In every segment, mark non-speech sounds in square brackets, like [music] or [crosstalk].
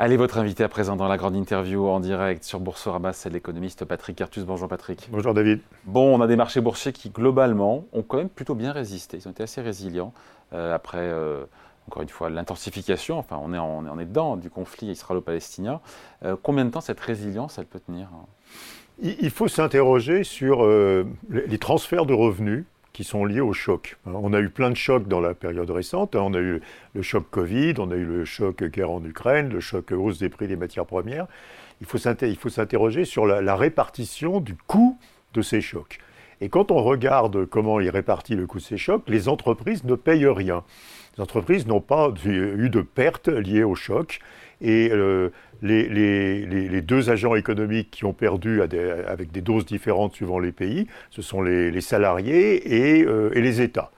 Allez, votre invité à présent dans la grande interview en direct sur Boursorama, c'est l'économiste Patrick Artus. Bonjour Patrick. Bonjour David. Bon, on a des marchés boursiers qui globalement ont quand même plutôt bien résisté. Ils ont été assez résilients euh, après, euh, encore une fois, l'intensification. Enfin, on est, on est dedans du conflit israélo-palestinien. Euh, combien de temps cette résilience, elle peut tenir? Il faut s'interroger sur les transferts de revenus qui sont liés au choc. On a eu plein de chocs dans la période récente. On a eu le choc Covid, on a eu le choc guerre en Ukraine, le choc hausse des prix des matières premières. Il faut s'interroger sur la, répartition du coût de ces chocs. Et quand on regarde comment il répartit le coût de ces chocs, les entreprises ne payent rien. Les entreprises n'ont pas eu de pertes liées au choc. Et euh, les, deux agents économiques qui ont perdu avec des doses différentes suivant les pays, ce sont les, salariés euh, et les États.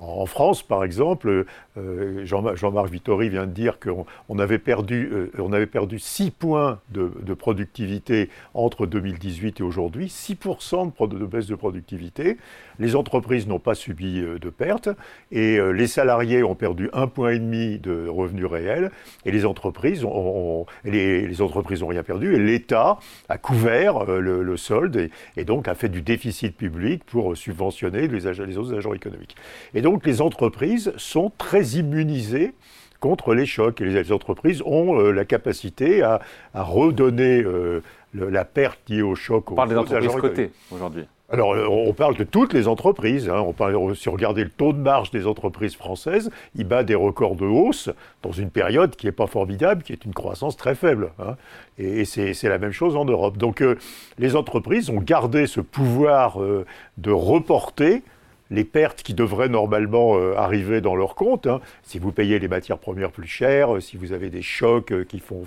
En France, par exemple, euh, Jean-Marc Vittori vient de dire qu'on avait, perdu, euh, avait perdu 6 points de, productivité entre 2018 et aujourd'hui, 6% de, baisse de productivité. Les entreprises n'ont pas subi euh, de pertes et les salariés ont perdu un point et demi de revenus réels et les entreprises les, n'ont rien perdu et l'État a couvert le, solde et, donc a fait du déficit public pour subventionner les, autres agents économiques. Les entreprises sont très immunisées contre les chocs. Et les entreprises ont euh, la capacité à, redonner euh, la perte liée au choc. On parle des entreprises cotées aujourd'hui. Alors, euh, on parle de toutes les entreprises. Hein. On parle, si on regarde le taux de marge des entreprises françaises, il bat des records de hausse dans une période qui n'est pas formidable, qui est une croissance très faible. Hein. Et, c'est la même chose en Europe. Donc, les entreprises ont gardé ce pouvoir de reporter les pertes qui devraient normalement euh, arriver dans leur compte. Hein. Si vous payez les matières premières plus chères, euh, si vous avez des chocs euh, qui font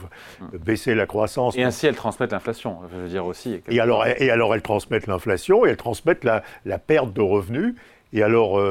baisser la croissance. Et ainsi, elles transmettent l'inflation, je veux dire aussi. Et alors, et alors, elles transmettent l'inflation et elles transmettent la, la, perte de revenus. Et alors,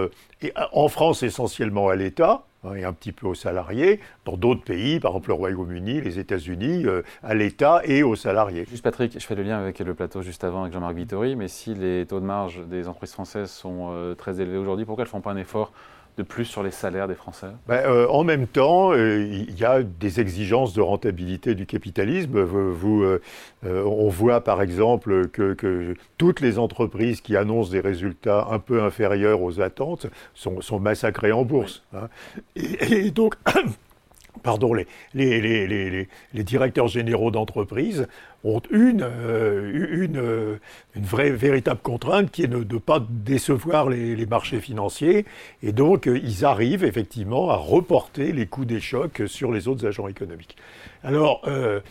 et en France, essentiellement à l'État, et un petit peu aux salariés. Dans d'autres pays, par exemple le Royaume-Uni, les États-Unis, euh, à l'État et aux salariés. Juste Patrick, je fais le lien avec le plateau juste avant avec Jean-Marc Vittori, mais si les taux de marge des entreprises françaises sont euh, très élevés aujourd'hui, pourquoi elles ne font pas un effort de plus sur les salaires des Français? Ben, euh, En même temps, euh, il y a des exigences de rentabilité du capitalisme. Vous, euh, on voit par exemple que, toutes les entreprises qui annoncent des résultats un peu inférieurs aux attentes sont, massacrées en bourse. Hein. Et, donc, [coughs] pardon, les, les, directeurs généraux d'entreprise ont une, euh, une, euh, une, vraie, véritable contrainte qui est de ne pas décevoir les, marchés financiers. Et donc, euh, ils arrivent effectivement à reporter les coûts des chocs sur les autres agents économiques. Alors,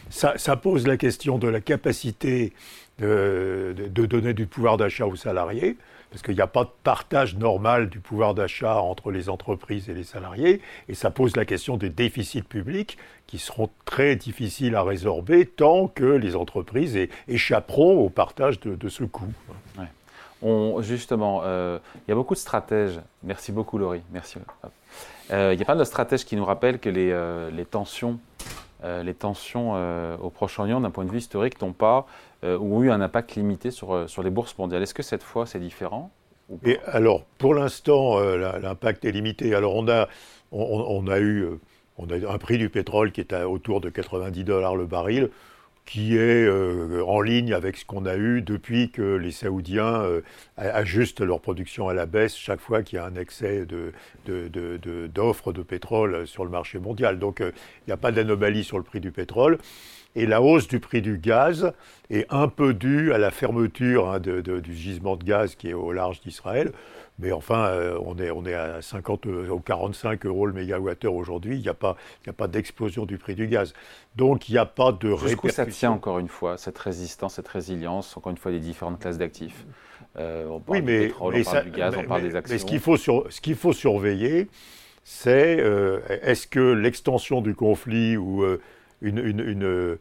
ça, ça, pose la question de la capacité de, de donner du pouvoir d'achat aux salariés parce qu'il n'y a pas de partage normal du pouvoir d'achat entre les entreprises et les salariés, et ça pose la question des déficits publics qui seront très difficiles à résorber tant que les entreprises échapperont au partage de, ce coût. On, justement, euh, il y a beaucoup de stratèges. Merci beaucoup, Laurie. Merci. Euh, il y a pas de stratèges qui nous rappellent que les, euh, les tensions euh, les tensions au Proche-Orient, d'un point de vue historique, n'ont pas ou eu un impact limité sur, sur les bourses mondiales. Est-ce que cette fois, c'est différent Et alors, pour l'instant, l'impact est limité. Alors, on a, on, a eu on a un prix du pétrole qui est autour de 90 dollars le baril qui est euh, en ligne avec ce qu'on a eu depuis que les Saoudiens euh, ajustent leur production à la baisse chaque fois qu'il y a un excès d'offres de, de, pétrole sur le marché mondial. Donc euh, il n'y a pas d'anomalie sur le prix du pétrole. Et la hausse du prix du gaz est un peu due à la fermeture hein, du gisement de gaz qui est au large d'Israël. Mais enfin, euh, on, est, on est à 50 ou 45 euros le mégawattheure aujourd'hui. Il n'y a pas, a pas d'explosion du prix du gaz. Donc il n'y a pas de Jusqu'où ça tient encore une fois, cette résistance, cette résilience, encore une fois des différentes classes d'actifs? Euh, On parle oui, mais, du pétrole, on parle du gaz, on parle des actions. Mais ce qu'il faut, ce qu'il faut surveiller, c'est euh, est-ce que l'extension du conflit ou une, une une,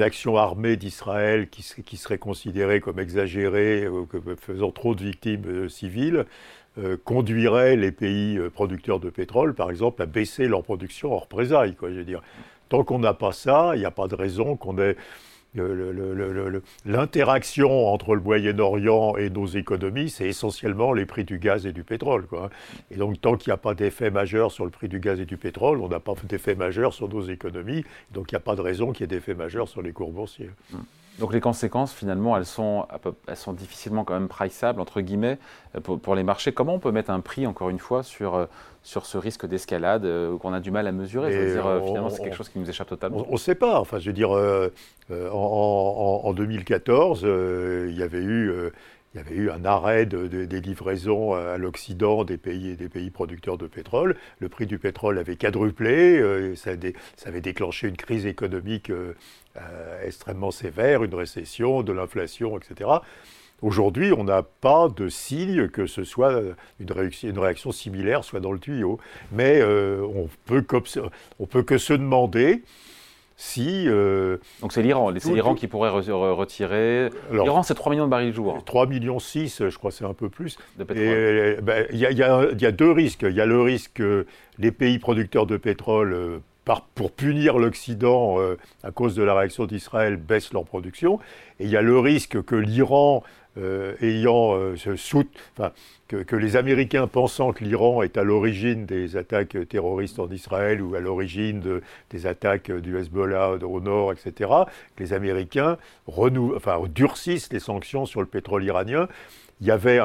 action armée d'Israël qui, serait considérée comme exagérée, euh, faisant trop de victimes euh, civiles, euh, conduirait les pays producteurs de pétrole, par exemple, à baisser leur production en représailles. Tant qu'on n'a pas ça, il n'y a pas de raison qu'on ait l'interaction entre le Moyen-Orient et nos économies, c'est essentiellement les prix du gaz et du pétrole. Quoi. Et donc, tant qu'il n'y a pas d'effet majeur sur le prix du gaz et du pétrole, on n'a pas d'effet majeur sur nos économies. Donc, il n'y a pas de raison qu'il y ait d'effet majeur sur les cours boursiers. Mmh. Donc les conséquences, finalement, elles sont, elles sont difficilement quand même priceables, entre guillemets, euh, pour, les marchés. Comment on peut mettre un prix, encore une fois, sur, euh, sur ce risque d'escalade euh, qu'on a du mal à mesurer? Je veux dire, Finalement, c'est quelque chose qui nous échappe totalement. On ne sait pas. Enfin, je veux dire, en, en, 2014, il y avait eu il y avait eu un arrêt des livraisons à l'Occident des pays, des pays producteurs de pétrole. Le prix du pétrole avait quadruplé, euh, ça, avait déclenché une crise économique euh, euh, extrêmement sévère, une récession, de l'inflation, etc. Aujourd'hui, on n'a pas de signe que ce soit une réaction, une réaction similaire soit dans le tuyau. Mais on, peut on peut que se demander si... Euh, Donc c'est l'Iran, c'est l'Iran qui pourrait retirer... L'Iran, c'est 3 millions de barils jour. 3 millions 6, je crois c'est un peu plus. Il y, a deux risques. Il y a le risque que les pays producteurs de pétrole... Euh, pour punir l'Occident euh, à cause de la réaction d'Israël, baissent leur production. Et il y a le risque que l'Iran euh, ayant euh, que, les Américains pensant que l'Iran est à l'origine des attaques terroristes en Israël ou à l'origine des attaques du Hezbollah au nord, etc., que les Américains enfin, durcissent les sanctions sur le pétrole iranien il y avait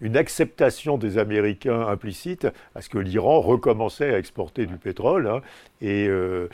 une acceptation des Américains implicite à ce que l'Iran recommençait à exporter du pétrole. Hein, et, euh,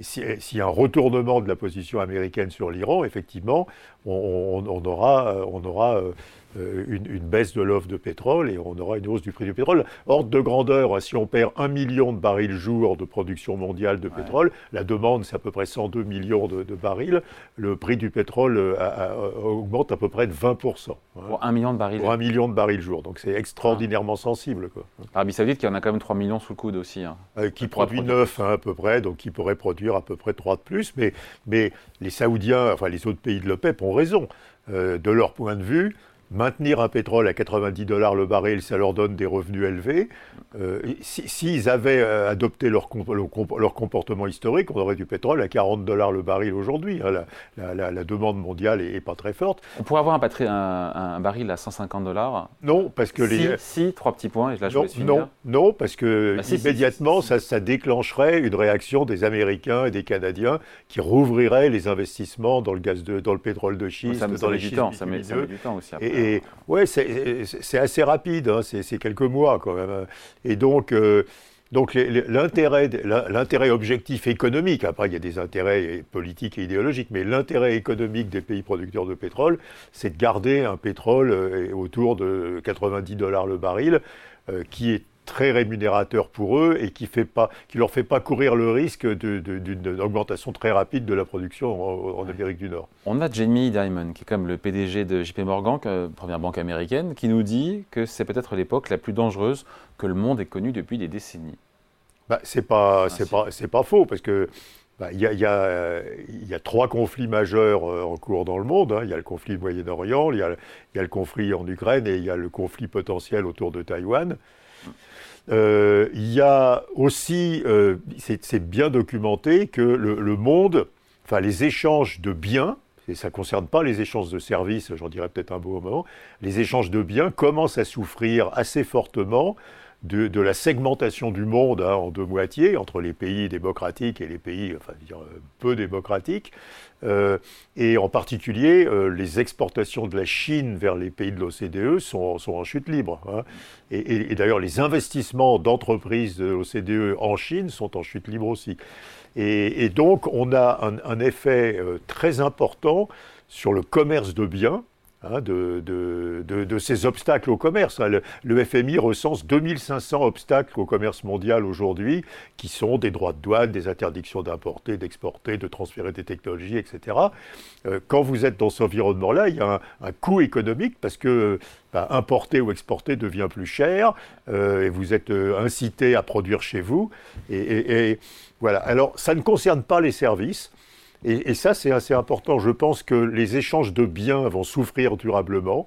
s'il y a un retournement de la position américaine sur l'Iran, effectivement, on, aura, on aura euh, euh, une, baisse de l'offre de pétrole et on aura une hausse du prix du pétrole. Ordre de grandeur, hein, si on perd un million de barils jour de production mondiale de pétrole, la demande c'est à peu près 102 millions de, barils, le prix du pétrole euh, augmente à peu près de 20%. Hein. Pour un million de barils Pour un million de barils jour, donc c'est extraordinairement sensible. Quoi. Arabie Saoudite qui en a quand même 3 millions sous le coude aussi. Hein. Euh, qui produit 9 à peu près, donc qui pourrait produire à peu près 3 de plus, mais, mais les Saoudiens, enfin les autres pays de l'OPEP ont raison. de leur point de vue, maintenir un pétrole à 90 dollars le baril, ça leur donne des revenus élevés. Euh, s'ils avaient euh, adopté leur, leur, comportement historique, on aurait du pétrole à 40 dollars le baril aujourd'hui. Hein. La, demande mondiale n'est pas très forte. On pourrait avoir un, un, baril à 150 dollars Non, parce que les... Si, trois petits points, et je non, non, non, parce que bah, immédiatement, ça, ça, déclencherait une réaction des Américains et des Canadiens qui rouvriraient les investissements dans le, gaz de, dans le pétrole de schiste, dans les du temps, ça met, du temps aussi. Après. Et ouais, c'est assez rapide, hein, c'est quelques mois quand même. Et donc, euh, donc l'intérêt objectif économique, après il y a des intérêts politiques et idéologiques, mais l'intérêt économique des pays producteurs de pétrole, c'est de garder un pétrole euh, autour de 90 dollars le baril, euh, qui est très rémunérateur pour eux et qui ne leur fait pas courir le risque d'une augmentation très rapide de la production en, Amérique du Nord. On a Jamie Dimon, qui est comme le PDG de JP Morgan, première banque américaine, qui nous dit que c'est peut-être l'époque la plus dangereuse que le monde ait connue depuis des décennies. Bah, c'est pas, c'est pas, c'est pas faux parce que bah, il y, a, y, a, y, a, trois conflits majeurs euh, en cours dans le monde. Hein. Il y a le conflit du Moyen-Orient, il y, y, a le conflit en Ukraine et il y a le conflit potentiel autour de Taïwan. Euh, il y a aussi, euh, c'est bien documenté, que le, monde, enfin les échanges de biens, et ça ne concerne pas les échanges de services, j'en dirais peut-être un beau moment, les échanges de biens commencent à souffrir assez fortement de, la segmentation du monde hein, en deux moitiés, entre les pays démocratiques et les pays dire, peu démocratiques. Euh, et en particulier, euh, les exportations de la Chine vers les pays de l'OCDE sont, en chute libre. Hein. Et, d'ailleurs, les investissements d'entreprises de l'OCDE en Chine sont en chute libre aussi. Et, donc, on a un, effet euh, très important sur le commerce de biens Hein, de, de, ces obstacles au commerce. Hein. Le, FMI recense 2500 obstacles au commerce mondial aujourd'hui, qui sont des droits de douane, des interdictions d'importer, d'exporter, de transférer des technologies, etc. Euh, quand vous êtes dans cet environnement-là, il y a un, coût économique parce que bah, importer ou exporter devient plus cher euh, et vous êtes euh, incité à produire chez vous. et voilà. Alors, ça ne concerne pas les services. Et, ça, c'est assez important. Je pense que les échanges de biens vont souffrir durablement.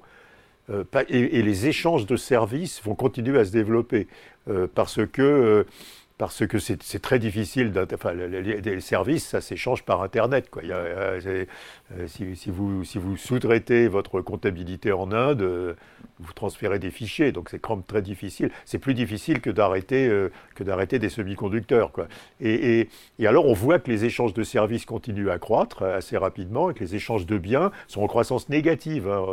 Euh, et, les échanges de services vont continuer à se développer. Euh, parce que parce que c'est très difficile. Enfin, les, services, ça s'échange par Internet. Quoi. Euh, euh, si, vous, si vous sous-traitez votre comptabilité en Inde, euh, vous transférez des fichiers, donc c'est très difficile. C'est plus difficile que d'arrêter des semi-conducteurs. Quoi. Et, et, alors, on voit que les échanges de services continuent à croître assez rapidement et que les échanges de biens sont en croissance négative hein,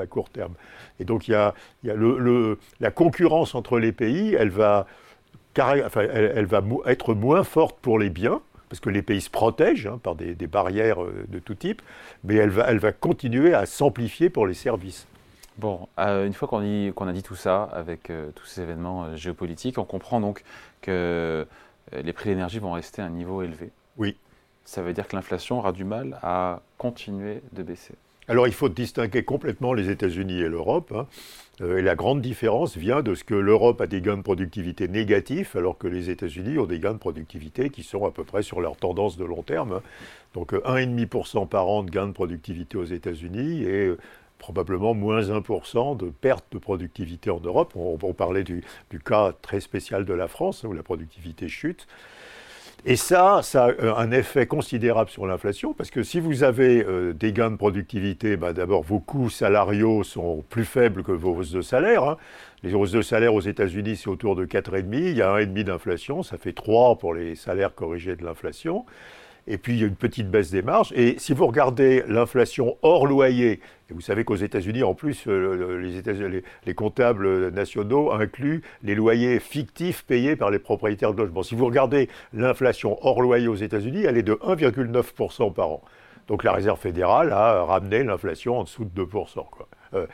à court terme. Et donc, il y a, il y a le, la concurrence entre les pays, elle va elle, va être moins forte pour les biens, parce que les pays se protègent hein, par des, barrières euh, de tout type, mais elle va, elle va continuer à s'amplifier pour les services. Bon, euh, une fois qu'on a dit tout ça, avec euh, tous ces événements géopolitiques, on comprend donc que les prix de l'énergie vont rester à un niveau élevé. Oui. Ça veut dire que l'inflation aura du mal à continuer de baisser. Alors il faut distinguer complètement les États-Unis et l'Europe. Hein. Euh, et la grande différence vient de ce que l'Europe a des gains de productivité négatifs, alors que les États-Unis ont des gains de productivité qui sont à peu près sur leur tendance de long terme. Hein. Donc 1,5% par an de gains de productivité aux États-Unis et euh, probablement moins 1% de perte de productivité en Europe. On, parlait du, du, cas très spécial de la France, où la productivité chute. Et ça, ça a euh, un effet considérable sur l'inflation, parce que si vous avez euh, des gains de productivité, bah, d'abord vos coûts salariaux sont plus faibles que vos hausses de salaire. Hein. Les hausses de salaire aux États-Unis, c'est autour de 4,5. Il y a 1,5 d'inflation, ça fait 3 pour les salaires corrigés de l'inflation. Et puis, il y a une petite baisse des marges. Et si vous regardez l'inflation hors loyer, et vous savez qu'aux États-Unis, en plus, euh, les, les, comptables nationaux incluent les loyers fictifs payés par les propriétaires de logements. Si vous regardez l'inflation hors loyer aux États-Unis, elle est de 1,9% par an. Donc la Réserve fédérale a ramené l'inflation en dessous de 2%. Quoi. Euh,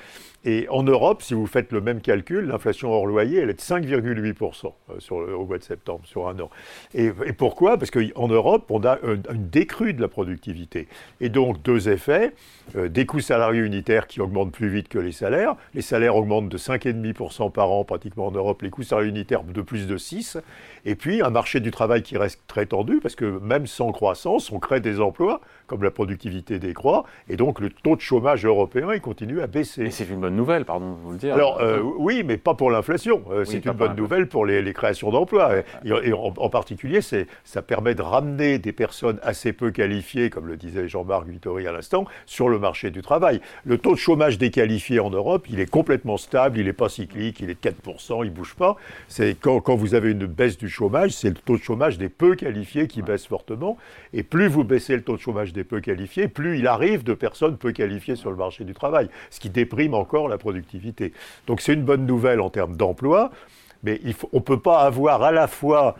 et en Europe, si vous faites le même calcul, l'inflation hors loyer, elle est de 5,8% euh, au mois de septembre, sur un an. Et, pourquoi? Parce qu'en Europe, on a une décrue de la productivité. Et donc, deux effets. Euh, des coûts salariés unitaires qui augmentent plus vite que les salaires. Les salaires augmentent de 5,5% par an pratiquement en Europe, les coûts salariés unitaires de plus de 6. Et puis, un marché du travail qui reste très tendu, parce que même sans croissance, on crée des emplois, comme la productivité décroît, et donc le taux de chômage européen, il continue à baisser. Et c'est une bonne nouvelle, pardon de vous le dire. Alors, euh, oui, mais pas pour l'inflation. Euh, c'est une bonne nouvelle pour les, créations d'emplois. Et, en, particulier, ça permet de ramener des personnes assez peu qualifiées, comme le disait Jean-Marc Vittori à l'instant, sur le marché du travail. Le taux de chômage déqualifié en Europe, il est complètement stable, il n'est pas cyclique, il est de 4%, il ne bouge pas. C'est quand, quand, vous avez une baisse du chômage, c'est le taux de chômage des peu qualifiés qui baisse fortement. Et plus vous baissez le taux de chômage des peu qualifiés, plus il arrive de personnes peu qualifiées sur le marché du travail, ce qui déprime encore la productivité. Donc c'est une bonne nouvelle en termes d'emploi, mais on ne peut pas avoir à la fois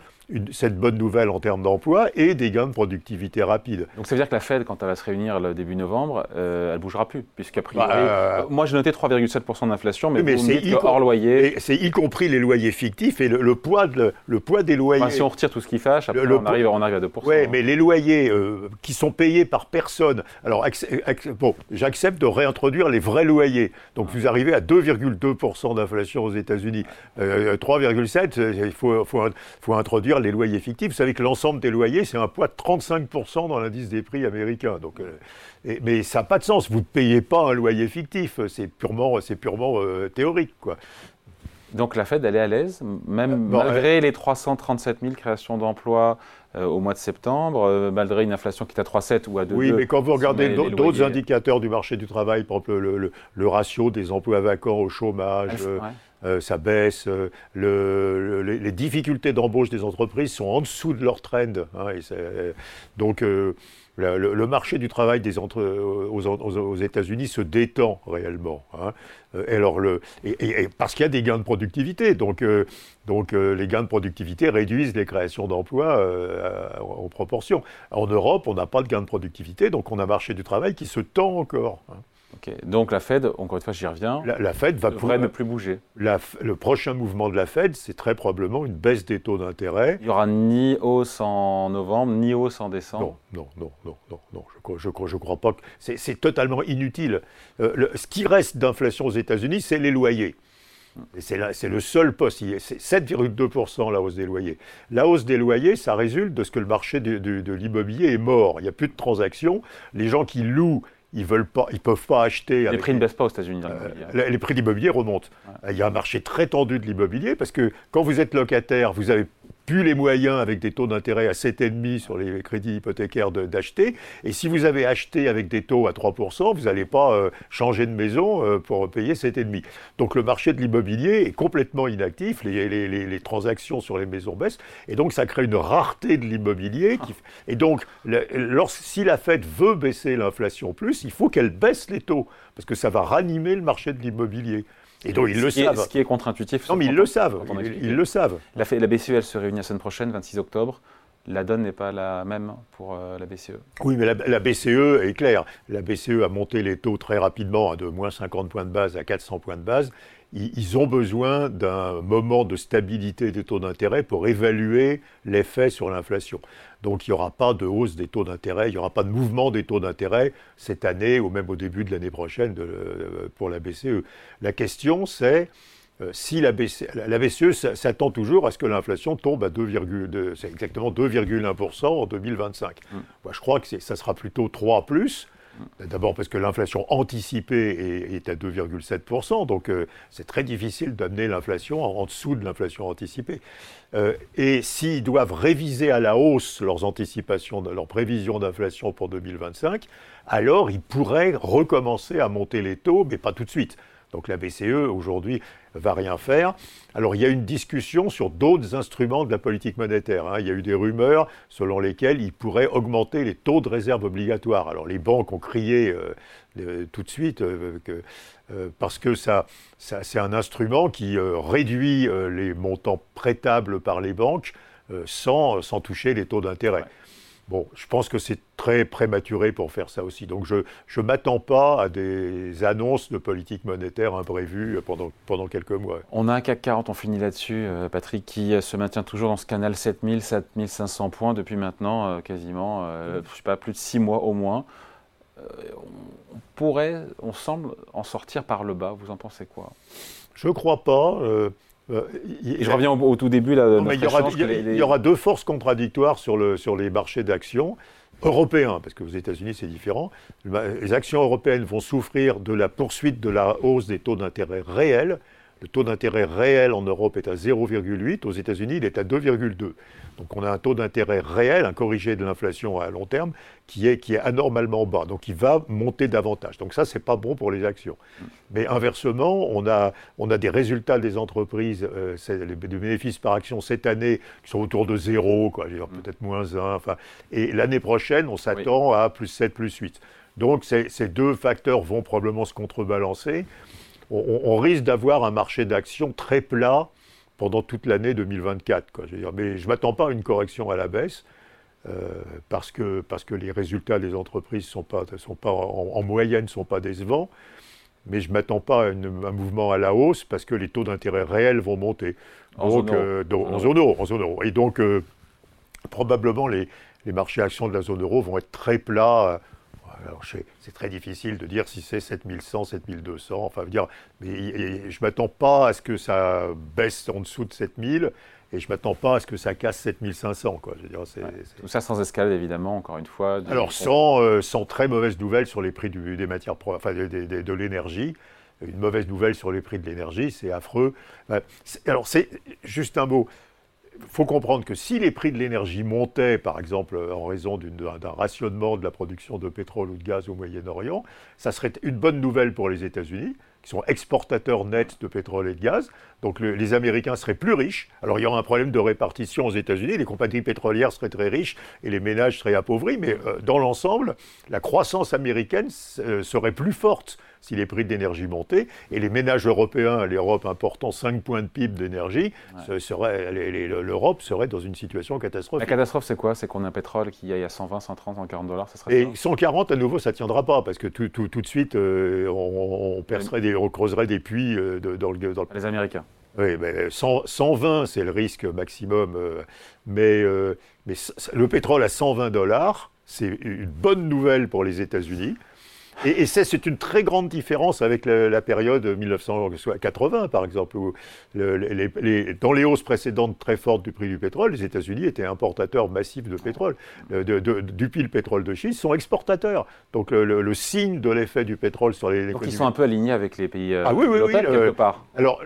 cette bonne nouvelle en termes d'emploi et des gains de productivité rapides. Donc ça veut dire que la Fed, quand elle va se réunir le début novembre, euh, elle ne bougera plus, puisqu'à priori, bah, euh, moi j'ai noté 3,7% d'inflation, mais, mais c'est hors loyer. C'est y compris les loyers fictifs et le, poids, de, le poids des loyers. si on retire tout ce qui fâche, après on, arrive, on, arrive, à 2%. Oui, mais les loyers euh, qui sont payés par personne, alors bon, j'accepte de réintroduire les vrais loyers. Donc vous arrivez à 2,2% d'inflation aux États-Unis. 3,7, il faut, faut, faut introduire les loyers fictifs. Vous savez que l'ensemble des loyers, c'est un poids de 35% dans l'indice des prix américain. Donc, euh, mais ça n'a pas de sens. Vous ne payez pas un loyer fictif. C'est purement, purement euh, théorique. Quoi. Donc la Fed, elle est à l'aise, même euh, malgré les 337 000 créations d'emplois au mois de septembre, malgré une inflation qui est à 3,7 ou à 2,2. Oui, mais quand vous regardez d'autres indicateurs du marché du travail, par exemple le, ratio des emplois vacants au chômage, euh, ça baisse. Euh, les, difficultés d'embauche des entreprises sont en dessous de leur trend. Hein, donc, euh, le, marché du travail des aux, États-Unis se détend réellement. Hein. Alors parce qu'il y a des gains de productivité. Donc, donc les gains de productivité réduisent les créations d'emplois en proportion. En Europe, on n'a pas de gains de productivité, donc on a un marché du travail qui se tend encore. Hein. Donc la Fed, encore une fois, j'y reviens. La, Fed va devrait ne plus bouger. le prochain mouvement de la Fed, c'est très probablement une baisse des taux d'intérêt. Il n'y aura ni hausse en novembre, ni hausse en décembre. Non, non, non, non, non, Je ne je, crois pas que c'est totalement inutile. Euh, ce qui reste d'inflation aux États-Unis, c'est les loyers. C'est le seul poste. C'est 7,2% la hausse des loyers. La hausse des loyers, ça résulte de ce que le marché de, de l'immobilier est mort. Il n'y a plus de transactions. Les gens qui louent ils veulent pas, ils peuvent pas acheter. Les prix ne baissent pas aux États-Unis. Euh, les prix de l'immobilier remontent. Il y a un marché très tendu de l'immobilier parce que quand vous êtes locataire, vous avez plus les moyens avec des taux d'intérêt à 7,5 sur les crédits hypothécaires d'acheter. Et si vous avez acheté avec des taux à 3%, vous n'allez pas euh, changer de maison euh, pour payer 7,5. Donc le marché de l'immobilier est complètement inactif, les, les, transactions sur les maisons baissent, et donc ça crée une rareté de l'immobilier. Et donc, si la Fed veut baisser l'inflation plus, il faut qu'elle baisse les taux, parce que ça va ranimer le marché de l'immobilier. Et donc ils le savent. ce qui est contre-intuitif. Non, mais ils le savent. Ils, le savent. La, la BCE, elle se réunit la semaine prochaine, 26 octobre. La donne n'est pas la même pour euh, la BCE. Oui, mais la, BCE est claire. La BCE a monté les taux très rapidement, de moins 50 points de base à 400 points de base ils ont besoin d'un moment de stabilité des taux d'intérêt pour évaluer l'effet sur l'inflation. Donc il n'y aura pas de hausse des taux d'intérêt, il n'y aura pas de mouvement des taux d'intérêt cette année ou même au début de l'année prochaine pour la BCE. La question c'est euh, si la BCE, la BCE s'attend toujours à ce que l'inflation tombe à 2,2, c'est exactement 2,1% en 2025. Mmh. Moi, je crois que ça sera plutôt 3 plus. D'abord parce que l'inflation anticipée est, à 2,7%, donc euh, c'est très difficile d'amener l'inflation en, dessous de l'inflation anticipée. Euh, et s'ils doivent réviser à la hausse leurs anticipations, leurs prévisions d'inflation pour 2025, alors ils pourraient recommencer à monter les taux, mais pas tout de suite. Donc la BCE aujourd'hui va rien faire. Alors il y a une discussion sur d'autres instruments de la politique monétaire. Hein. Il y a eu des rumeurs selon lesquelles il pourrait augmenter les taux de réserve obligatoires. Alors les banques ont crié euh, tout de suite euh, euh, parce que ça, c'est un instrument qui réduit les montants prêtables par les banques sans, sans toucher les taux d'intérêt. Bon, je pense que c'est très prématuré pour faire ça aussi. Donc je ne m'attends pas à des annonces de politique monétaire imprévues pendant, pendant quelques mois. On a un CAC 40, on finit là-dessus, euh, Patrick, qui euh, se maintient toujours dans ce canal 7000, 7500 points depuis maintenant euh, quasiment, je sais pas, plus de six mois au moins. on pourrait, on semble en sortir par le bas. Vous en pensez quoi? Je ne crois pas. Euh, je reviens au, tout début. Là, il, y aura, deux forces contradictoires sur, le, sur les marchés d'actions européens, parce que aux États-Unis c'est différent. Les actions européennes vont souffrir de la poursuite de la hausse des taux d'intérêt réels. Le taux d'intérêt réel en Europe est à 0,8, aux États-Unis il est à 2,2. Donc on a un taux d'intérêt réel, un corrigé de l'inflation à long terme, qui est, qui est anormalement bas. Donc il va monter davantage. Donc ça, ce n'est pas bon pour les actions. Mais inversement, on a, on a des résultats des entreprises, euh, les, bénéfices par action cette année qui sont autour de zéro, quoi, peut-être moins 1. Enfin, et l'année prochaine, on s'attend à plus 7, plus 8. Donc ces deux facteurs vont probablement se contrebalancer. On, on risque d'avoir un marché d'actions très plat pendant toute l'année 2024. Quoi. Je veux dire, mais je ne m'attends pas à une correction à la baisse. Euh, parce, que, parce que les résultats des entreprises sont pas, sont pas, en, moyenne ne sont pas décevants, mais je ne m'attends pas à un mouvement à la hausse parce que les taux d'intérêt réels vont monter. En donc, zone euh, en, zone euro, en zone euro. Et donc, euh, probablement, les, les, marchés actions de la zone euro vont être très plats c'est très difficile de dire si c'est 7100, 7200. Enfin, dire, mais je ne m'attends pas à ce que ça baisse en dessous de 7000 et je ne m'attends pas à ce que ça casse 7500. Quoi. Je dire, Tout ça sans escalade, évidemment, encore une fois. Alors, sans, euh, sans, très mauvaise nouvelle sur les prix des matières, enfin, de, l'énergie. Une mauvaise nouvelle sur les prix de l'énergie, c'est affreux. Alors, c'est juste un mot il faut comprendre que si les prix de l'énergie montaient, par exemple, en raison d'un rationnement de la production de pétrole ou de gaz au Moyen-Orient, ça serait une bonne nouvelle pour les États-Unis, qui sont exportateurs nets de pétrole et de gaz. Donc les Américains seraient plus riches. Alors il y aura un problème de répartition aux États-Unis. Les compagnies pétrolières seraient très riches et les ménages seraient appauvris. Mais euh, dans l'ensemble, la croissance américaine euh, serait plus forte si les prix de l'énergie montaient. Et les ménages européens, l'Europe important 5 points de PIB d'énergie, l'Europe serait dans une situation catastrophique. La catastrophe, c'est quoi? C'est qu'on a un pétrole qui aille à 120, 130, 140 dollars ça Et 140, à nouveau, ça ne tiendra pas, parce que tout, tout, tout de suite, euh, on, percerait des, on creuserait des puits euh, dans, le, dans, Les Américains. Oui, mais 120, c'est le risque maximum. Euh, mais, mais le pétrole à 120 dollars, c'est une bonne nouvelle pour les États-Unis. Et, c'est une très grande différence avec la, période 1980, par exemple, où dans les hausses précédentes très fortes du prix du pétrole, les États-Unis étaient importateurs massifs de pétrole. De, de, depuis le pétrole de schiste, sont exportateurs. Donc le, signe de l'effet du pétrole sur les... Donc ils sont un peu alignés avec les pays euh, ah, oui, oui, quelque part. Alors,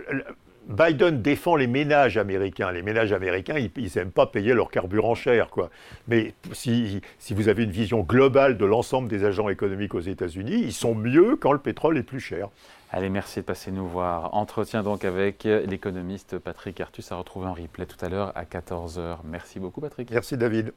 Biden défend les ménages américains. Les ménages américains, ils n'aiment pas payer leur carburant cher. Quoi. Mais si, si, vous avez une vision globale de l'ensemble des agents économiques aux États-Unis, ils sont mieux quand le pétrole est plus cher. Allez, merci de passer nous voir. Entretien donc avec l'économiste Patrick Artus à retrouver en replay tout à l'heure à 14h. Merci beaucoup Patrick. Merci David.